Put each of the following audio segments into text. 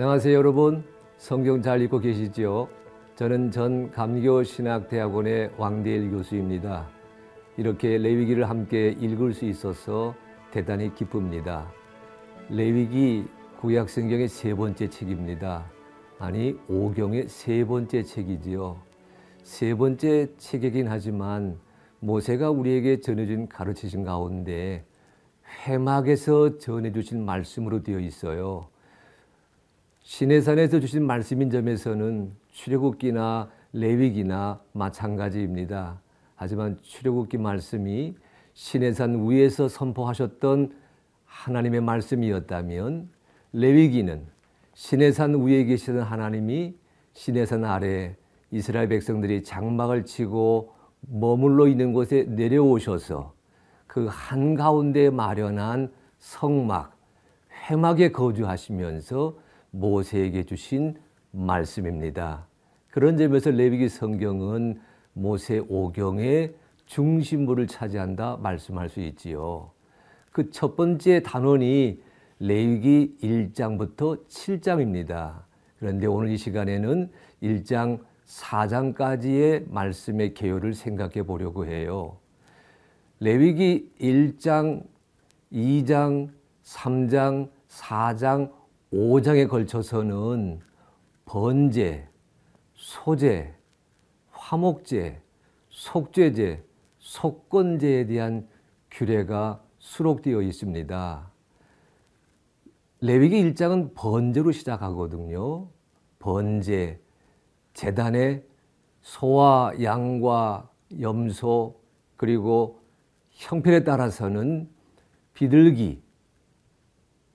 안녕하세요 여러분 성경 잘 읽고 계시지요? 저는 전 감교신학대학원의 왕대일 교수입니다. 이렇게 레위기를 함께 읽을 수 있어서 대단히 기쁩니다. 레위기 구약 성경의 세 번째 책입니다. 아니 오경의 세 번째 책이지요. 세 번째 책이긴 하지만 모세가 우리에게 전해준 가르치신 가운데 회막에서 전해주신 말씀으로 되어 있어요. 시내산에서 주신 말씀인 점에서는 출애굽기나 레위기나 마찬가지입니다. 하지만 출애굽기 말씀이 시내산 위에서 선포하셨던 하나님의 말씀이었다면 레위기는 시내산 위에 계시던 하나님이 시내산 아래 이스라엘 백성들이 장막을 치고 머물러 있는 곳에 내려오셔서 그 한가운데 마련한 성막, 회막에 거주하시면서 모세에게 주신 말씀입니다. 그런 점에서 레위기 성경은 모세 오경의 중심부를 차지한다 말씀할 수 있지요. 그 첫 번째 단원이 레위기 1장부터 7장입니다. 그런데 오늘 이 시간에는 1장 4장까지의 말씀의 개요를 생각해 보려고 해요. 레위기 1장, 2장, 3장, 4장, 5장에 걸쳐서는 번제, 소제, 화목제, 속죄제, 속건제에 대한 규례가 수록되어 있습니다. 레위기 1장은 번제로 시작하거든요. 번제, 재단에 소와 양과 염소 그리고 형편에 따라서는 비둘기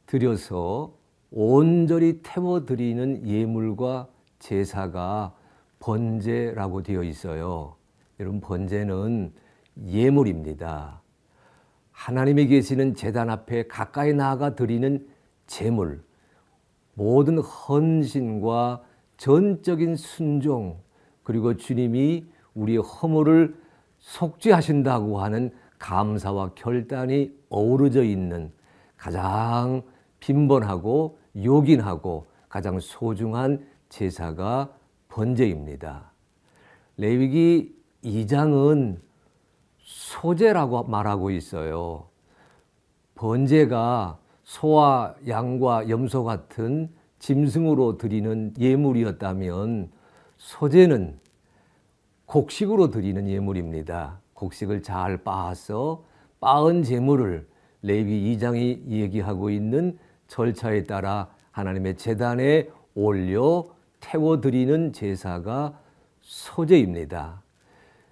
들여서 온전히 태워드리는 예물과 제사가 번제라고 되어 있어요. 여러분, 번제는 예물입니다. 하나님이 계시는 재단 앞에 가까이 나아가 드리는 제물, 모든 헌신과 전적인 순종, 그리고 주님이 우리의 허물을 속죄하신다고 하는 감사와 결단이 어우러져 있는 가장 빈번하고 요긴하고 가장 소중한 제사가 번제입니다. 레위기 2장은 소제라고 말하고 있어요. 번제가 소와 양과 염소 같은 짐승으로 드리는 예물이었다면 소제는 곡식으로 드리는 예물입니다. 곡식을 잘 빻아서 빻은 제물을 레위 2장이 얘기하고 있는 절차에 따라 하나님의 재단에 올려 태워드리는 제사가 소제입니다.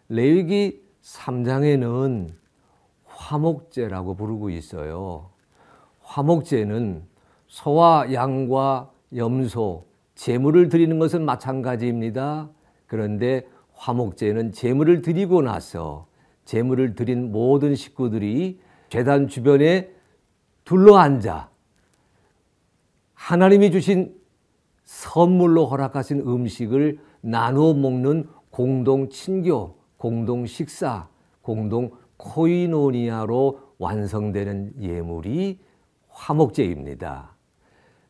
레위기 3장에는 화목제라고 부르고 있어요. 화목제는 소와 양과 염소, 제물을 드리는 것은 마찬가지입니다. 그런데 화목제는 제물을 드리고 나서 제물을 드린 모든 식구들이 재단 주변에 둘러앉아 하나님이 주신 선물로 허락하신 음식을 나누어 먹는 공동 친교, 공동 식사, 공동 코이노니아로 완성되는 예물이 화목제입니다.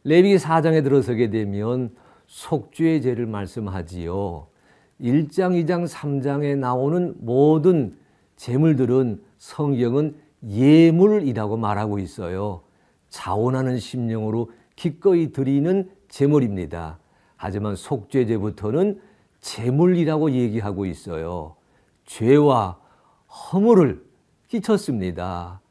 레위기 4장에 들어서게 되면 속죄의 제를 말씀하지요. 1장, 2장, 3장에 나오는 모든 제물들은 성경은 예물이라고 말하고 있어요. 자원하는 심령으로 기꺼이 드리는 제물입니다. 하지만 속죄제부터는 제물이라고 얘기하고 있어요. 죄와 허물을 끼쳤습니다.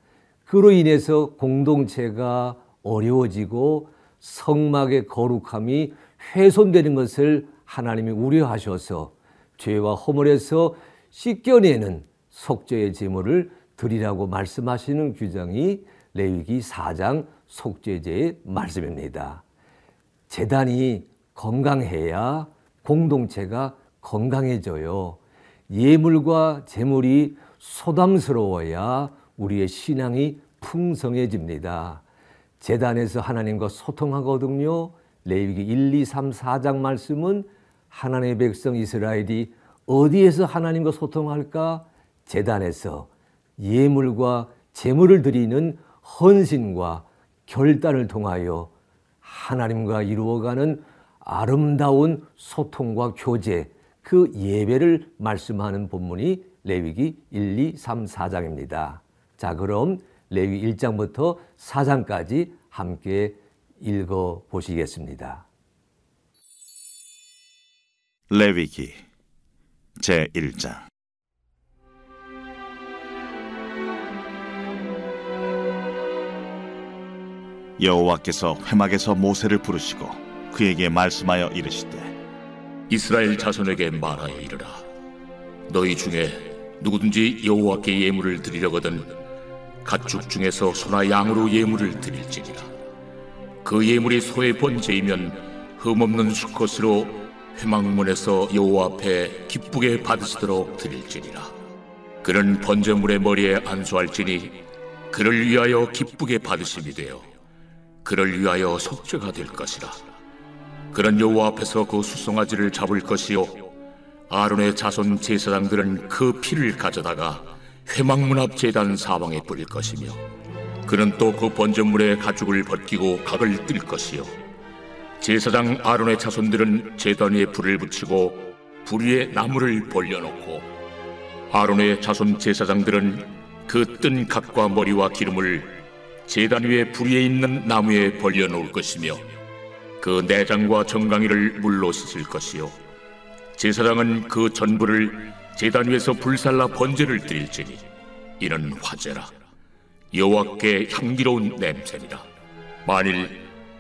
그로 인해서 공동체가 어려워지고 성막의 거룩함이 훼손되는 것을 하나님이 우려하셔서 죄와 허물에서 씻겨내는 속죄의 제물을 드리라고 말씀하시는 규정이 레위기 4장 속죄제의 말씀입니다. 재단이 건강해야 공동체가 건강해져요. 예물과 재물이 소담스러워야 우리의 신앙이 풍성해집니다. 재단에서 하나님과 소통하거든요. 레위기 1, 2, 3, 4장 말씀은 하나님의 백성 이스라엘이 어디에서 하나님과 소통할까? 재단에서 예물과 재물을 드리는 헌신과 결단을 통하여 하나님과 이루어가는 아름다운 소통과 교제, 그 예배를 말씀하는 본문이 레위기 1, 2, 3, 4장입니다. 자, 그럼 레위 1장부터 4장까지 함께 읽어 보시겠습니다. 레위기 제 1장 여호와께서 회막에서 모세를 부르시고 그에게 말씀하여 이르시되 이스라엘 자손에게 말하여 이르라. 너희 중에 누구든지 여호와께 예물을 드리려거든 가축 중에서 소나 양으로 예물을 드릴지니라. 그 예물이 소의 번제이면 흠없는 수컷으로 회막문에서 여호와 앞에 기쁘게 받으시도록 드릴지니라. 그는 번제물의 머리에 안수할지니 그를 위하여 기쁘게 받으심이 되어 그를 위하여 속죄가 될 것이라. 그런 여호와 앞에서 그 수송아지를 잡을 것이요 아론의 자손 제사장들은 그 피를 가져다가 회막문 앞 제단 사방에 뿌릴 것이며 그는 또 그 번제물의 가죽을 벗기고 각을 뜰 것이요 제사장 아론의 자손들은 제단 위에 불을 붙이고 불 위에 나무를 벌려놓고 아론의 자손 제사장들은 그 뜬 각과 머리와 기름을 제단 위에 불 위에 있는 나무에 벌려 놓을 것이며 그 내장과 정강이를 물로 씻을 것이요. 제사장은 그 전부를 제단 위에서 불살라 번제를 드릴지니 이는 화제라. 여호와께 향기로운 냄새니라. 만일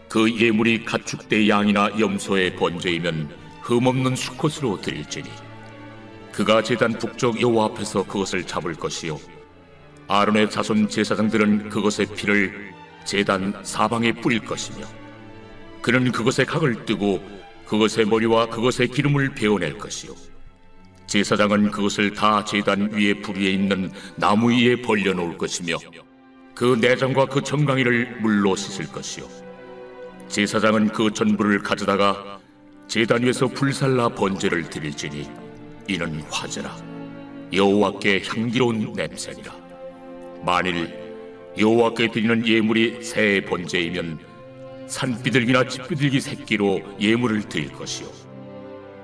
그 예물이 가축대 양이나 염소의 번제이면 흠없는 수컷으로 드릴지니 그가 제단 북쪽 여호와 앞에서 그것을 잡을 것이요 아론의 자손 제사장들은 그것의 피를 제단 사방에 뿌릴 것이며 그는 그것의 각을 뜨고 그것의 머리와 그것의 기름을 베어낼 것이요. 제사장은 그것을 다 제단 위에 불 위에 있는 나무 위에 벌려 놓을 것이며 그 내장과 그 정강이를 물로 씻을 것이요. 제사장은 그 전부를 가져다가 제단 위에서 불살라 번제를 드릴지니 이는 화제라. 여호와께 향기로운 냄새니라 만일 여호와께 드리는 예물이 새의 번제이면 산비둘기나 집비둘기 새끼로 예물을 드릴 것이요.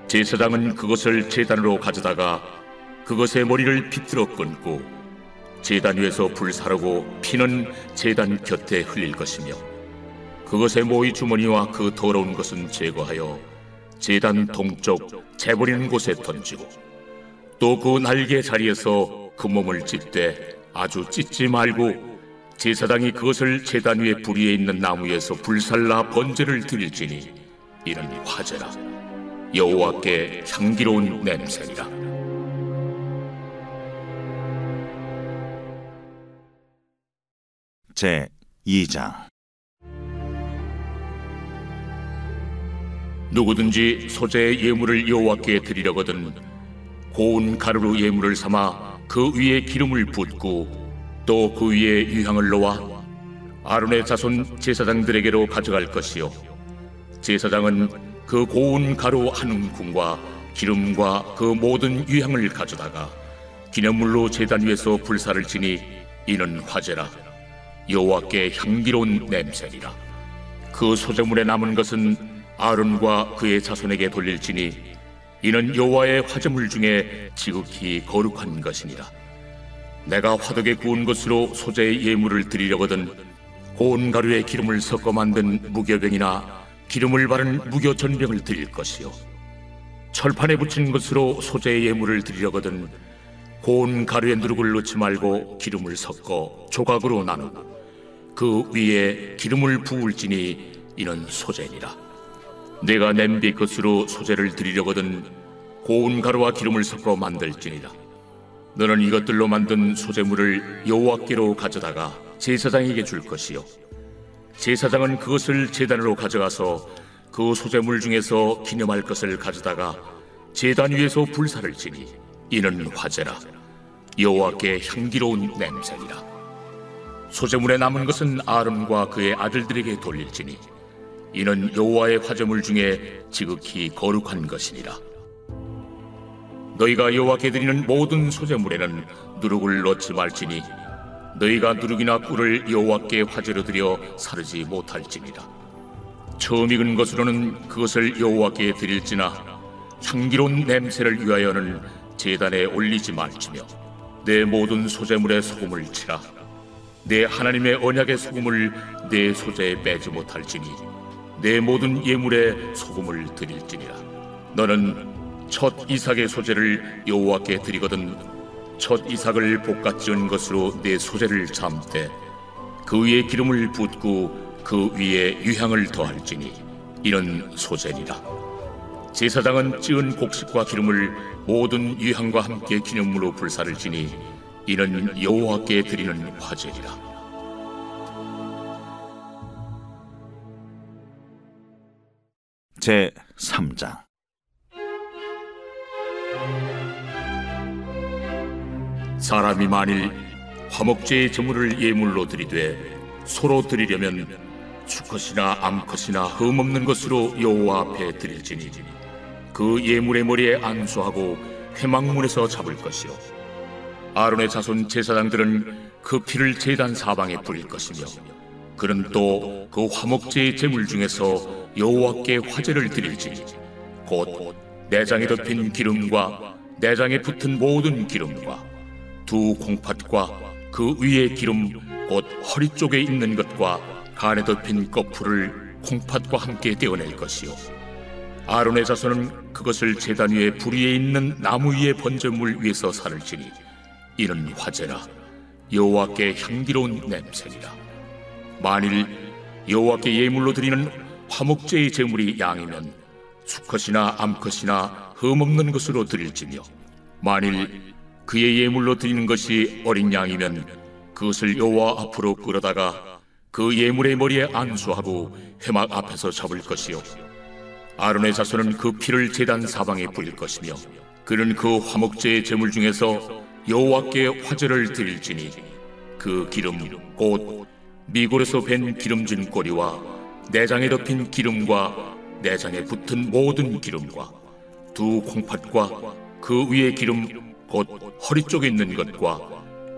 제사장은 그것을 제단으로 가져다가 그것의 머리를 비틀어 끊고 제단 위에서 불사르고 피는 제단 곁에 흘릴 것이며 그것의 모이 주머니와 그 더러운 것은 제거하여 제단 동쪽 재버리는 곳에 던지고 또 그 날개 자리에서 그 몸을 찢되 아주 찢지 말고 제사장이 그것을 제단 위에 불 위에 있는 나무에서 불살라 번제를 드릴지니 이는 화제라. 여호와께 향기로운 냄새니라. 제 2장. 누구든지 소재의 예물을 여호와께 드리려거든 고운 가루로 예물을 삼아 그 위에 기름을 붓고 또 그 위에 유향을 놓아 아론의 자손 제사장들에게로 가져갈 것이요. 제사장은 그 고운 가루 한 움큼과 기름과 그 모든 유향을 가져다가 기념물로 제단 위에서 불사를 지니 이는 화제라. 여호와께 향기로운 냄새니라. 그 소재물에 남은 것은 아론과 그의 자손에게 돌릴지니 이는 여호와의 화제물 중에 지극히 거룩한 것이니라. 내가 화덕에 구운 것으로 소재의 예물을 드리려거든 고운 가루에 기름을 섞어 만든 무교병이나 기름을 바른 무교 전병을 드릴 것이요 철판에 붙인 것으로 소재의 예물을 드리려거든 고운 가루에 누룩을 넣지 말고 기름을 섞어 조각으로 나누고 그 위에 기름을 부을지니 이는 소재니라. 내가 냄비 것으로 소재를 드리려거든 고운 가루와 기름을 섞어 만들지니라. 너는 이것들로 만든 소재물을 여호와께로 가져다가 제사장에게 줄 것이요. 제사장은 그것을 제단으로 가져가서 그 소재물 중에서 기념할 것을 가져다가 제단 위에서 불사를 지니 이는 화제라. 여호와께 향기로운 냄새니라. 소재물에 남은 것은 아름과 그의 아들들에게 돌릴지니 이는 여호와의 화제물 중에 지극히 거룩한 것이니라. 너희가 여호와께 드리는 모든 소재물에는 누룩을 넣지 말지니 너희가 누룩이나 꿀을 여호와께 화제로 드려 사르지 못할지니라. 처음 익은 것으로는 그것을 여호와께 드릴지나 향기로운 냄새를 위하여는 제단에 올리지 말지며 내 모든 소재물에 소금을 치라 내 하나님의 언약의 소금을 내 소재에 빼지 못할지니 내 모든 예물에 소금을 드릴지니라. 너는 첫 이삭의 소재를 여호와께 드리거든 첫 이삭을 볶아 지은 것으로 내 소재를 잠때 그 위에 기름을 붓고 그 위에 유향을 더할지니 이는 소재니라. 제사장은 찌은 곡식과 기름을 모든 유향과 함께 기념물로 불사를 지니 이는 여호와께 드리는 화제니라 제 3장. 사람이 만일 화목제의 제물을 예물로 드리되 소로 드리려면 수컷이나 암컷이나 흠없는 것으로 여호와 앞에 드릴지니 그 예물의 머리에 안수하고 회막문에서 잡을 것이요. 아론의 자손 제사장들은 그 피를 제단 사방에 뿌릴 것이며 그는 또 그 화목제의 제물 중에서 여호와께 화제를 드릴지니 곧 내장에 덮인 기름과 내장에 붙은 모든 기름과 두 콩팥과 그 위에 기름 곧 허리 쪽에 있는 것과 간에 덮인 거풀을 콩팥과 함께 떼어낼 것이요. 아론의 자손은 그것을 제단 위에 불 위에 있는 나무 위에 번제물 위에서 살을지니 이는 화제라. 여호와께 향기로운 냄새니라 만일 여호와께 예물로 드리는 화목제의 제물이 양이면 수컷이나 암컷이나 흠없는 것으로 드릴지며 만일 그의 예물로 드리는 것이 어린 양이면 그것을 여호와 앞으로 끌어다가 그 예물의 머리에 안수하고 회막 앞에서 잡을 것이요. 아론의 자손은 그 피를 제단 사방에 뿌릴 것이며 그는 그 화목제의 제물 중에서 여호와께 화제를 드릴지니 그 기름 곧 미골에서 밴 기름진 꼬리와 내장에 덮인 기름과 내장에 붙은 모든 기름과 두 콩팥과 그 위에 기름 곧 허리 쪽에 있는 것과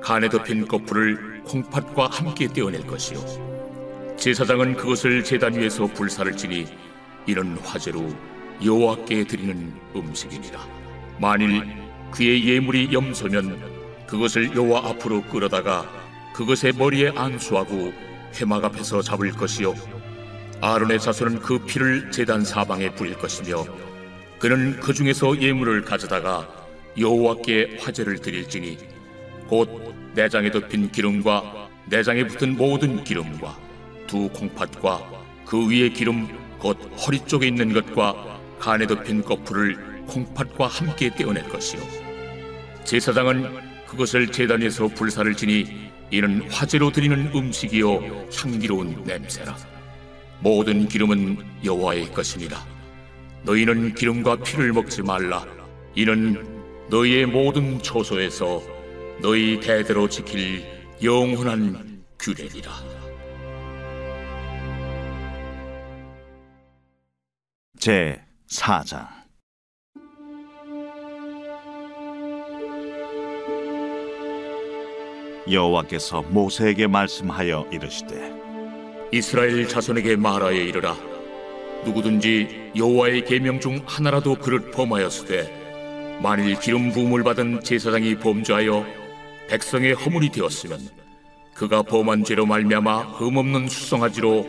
간에 덮인 거풀을 콩팥과 함께 떼어낼 것이요. 제사장은 그것을 제단 위에서 불사를 지니 이런 화제로 여호와께 드리는 음식이니라. 만일 그의 예물이 염소면 그것을 여호와 앞으로 끌어다가 그것의 머리에 안수하고 회막 앞에서 잡을 것이요. 아론의 자손은 그 피를 제단 사방에 뿌릴 것이며 그는 그 중에서 예물을 가져다가 여호와께 화제를 드릴지니 곧 내장에 덮인 기름과 내장에 붙은 모든 기름과 두 콩팥과 그 위에 기름 곧 허리 쪽에 있는 것과 간에 덮인 거풀을 콩팥과 함께 떼어낼 것이요. 제사장은 그것을 제단에서 불사를 지니 이는 화제로 드리는 음식이요 향기로운 냄새라. 모든 기름은 여호와의 것이니라. 너희는 기름과 피를 먹지 말라. 이는 너희의 모든 초소에서 너희 대대로 지킬 영원한 규례니라. 제 4장 여호와께서 모세에게 말씀하여 이르시되 이스라엘 자손에게 말하여 이르라. 누구든지 여호와의 계명 중 하나라도 그를 범하였으되 만일 기름 부음을 받은 제사장이 범죄하여 백성의 허물이 되었으면 그가 범한 죄로 말미암아 흠없는 수송아지로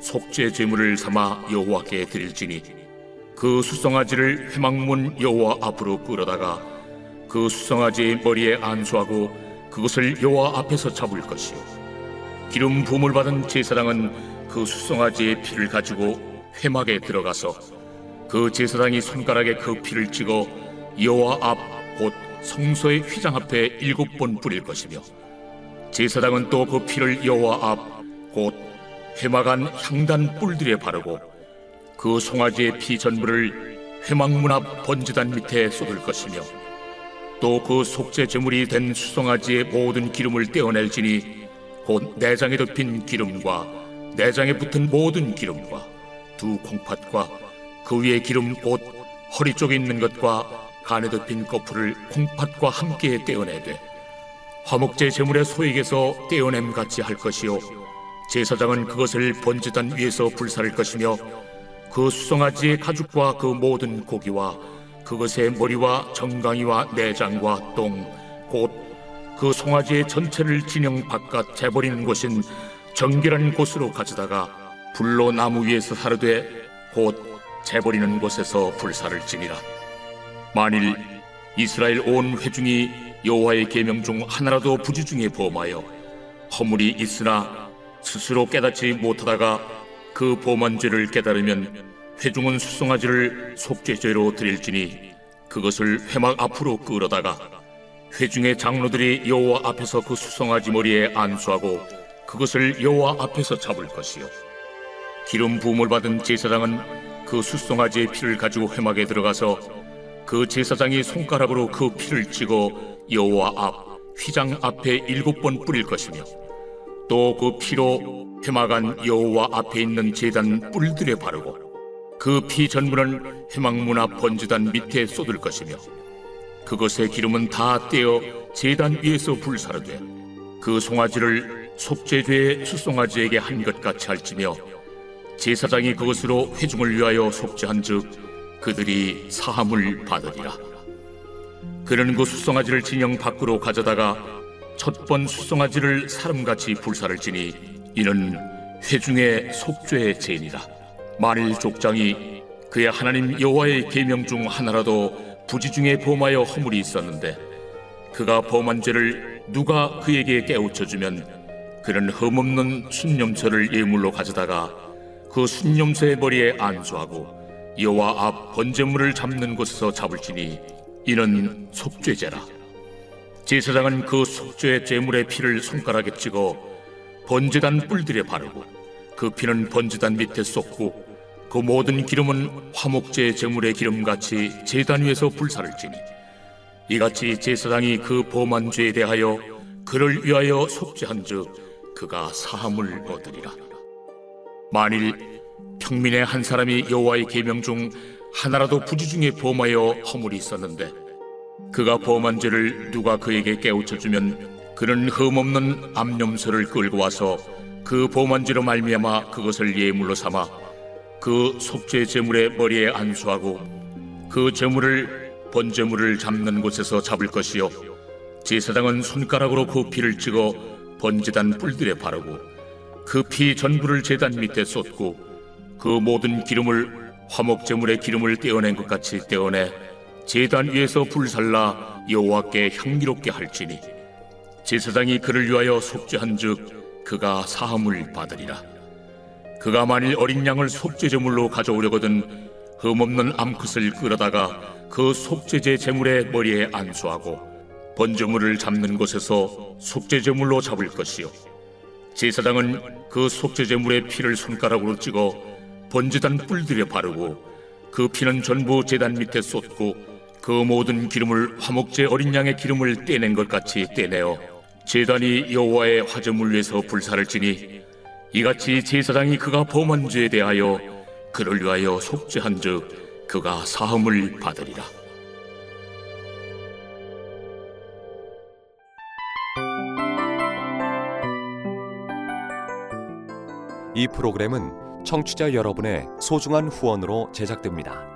속죄 제물을 삼아 여호와께 드릴지니 그 수송아지를 회막문 여호와 앞으로 끌어다가 그 수송아지의 머리에 안수하고 그것을 여호와 앞에서 잡을 것이요. 기름 부음을 받은 제사장은 그 수송아지의 피를 가지고 회막에 들어가서 그 제사장이 손가락에 그 피를 찍어 여호와 앞 곧 성소의 휘장 앞에 일곱 번 뿌릴 것이며 제사장은 또 그 피를 여호와 앞 곧 회막 안 향단 뿔들에 바르고 그 송아지의 피 전부를 회막문 앞 번제단 밑에 쏟을 것이며 또 그 속죄 제물이 된 수송아지의 모든 기름을 떼어낼지니 곧 내장에 덮인 기름과 내장에 붙은 모든 기름과 두 콩팥과 그 위에 기름 곧 허리 쪽에 있는 것과 간에 덮인 거풀을 콩팥과 함께 떼어내되 화목제 제물의 소액에서 떼어냄 같이 할 것이요 제사장은 그것을 번제단 위에서 불사를 것이며 그 수송아지의 가죽과 그 모든 고기와 그것의 머리와 정강이와 내장과 똥, 곧 그 송아지의 전체를 진영 바깥 재버리는 곳인 정결한 곳으로 가져다가 불로 나무 위에서 사르되 곧 재버리는 곳에서 불사를 지니라. 만일 이스라엘 온 회중이 여호와의 계명 중 하나라도 부지 중에 범하여 허물이 있으나 스스로 깨닫지 못하다가 그 범한 죄를 깨달으면 회중은 수송아지를 속죄죄로 드릴지니 그것을 회막 앞으로 끌어다가 회중의 장로들이 여호와 앞에서 그 수송아지 머리에 안수하고 그것을 여호와 앞에서 잡을 것이요. 기름 부음을 받은 제사장은 그 수송아지의 피를 가지고 회막에 들어가서 그 제사장이 손가락으로 그 피를 찍어 여호와 앞 휘장 앞에 일곱 번 뿌릴 것이며 또 그 피로 회막 안 여호와 앞에 있는 제단 뿔들에 바르고 그 피 전부는 앞 번제단 밑에 쏟을 것이며 그것의 기름은 다 떼어 제단 위에서 불사르되 그 송아지를 속죄죄의 수송아지에게 한 것 같이 할지며 제사장이 그것으로 회중을 위하여 속죄한즉 그들이 사함을 받으리라. 그는 그 수송아지를 진영 밖으로 가져다가 첫 번 수송아지를 사람같이 불사를 지니 이는 회중의 속죄의 죄니라. 만일 족장이 그의 하나님 여호와의 계명 중 하나라도 부지 중에 범하여 허물이 있었는데 그가 범한 죄를 누가 그에게 깨우쳐 주면 그는 흠없는 순념처를 예물로 가져다가 그 순념새의 머리에 안수하고 여호와 앞 번제물을 잡는 곳에서 잡을지니 이는 속죄제라. 제사장은 그 속죄 제물의 피를 손가락에 찍어 번제단 뿔들에 바르고 그 피는 번제단 밑에 쏟고 그 모든 기름은 화목제 제물의 기름같이 제단 위에서 불사를 지니 이같이 제사장이 그 범한 죄에 대하여 그를 위하여 속죄한즉 그가 사함을 얻으리라. 만일 평민의 한 사람이 여호와의 계명 중 하나라도 부지 중에 범하여 허물이 있었는데 그가 범한 죄를 누가 그에게 깨우쳐 주면 그는 흠없는 암염소를 끌고 와서 그 범한 죄로 말미암아 그것을 예물로 삼아 그 속죄 제물의 머리에 안수하고 그 제물을 번제물을 잡는 곳에서 잡을 것이요. 제사장은 손가락으로 그 피를 찍어 번제단 뿔들에 바르고 그 피 전부를 제단 밑에 쏟고 그 모든 기름을 화목 제물의 기름을 떼어낸 것 같이 떼어내 제단 위에서 불살라 여호와께 향기롭게 할지니. 제사장이 그를 위하여 속죄한즉 그가 사함을 받으리라 그가 만일 어린 양을 속죄 제물로 가져오려거든 흠없는 암컷을 끌어다가 그 속죄제 제물의 머리에 안수하고 번제물을 잡는 곳에서 속죄 제물로 잡을 것이요. 제사장은 그 속죄 제물의 피를 손가락으로 찍어 번제단 뿔들에 바르고 그 피는 전부 제단 밑에 쏟고 그 모든 기름을 화목제 어린 양의 기름을 떼낸 것 같이 떼내어 제단이 여호와의 화제물 위에서 불사를 지니 이같이 제사장이 그가 범한 죄에 대하여 그를 위하여 속죄한즉 그가 사함을 받으리라. 이 프로그램은 청취자 여러분의 소중한 후원으로 제작됩니다.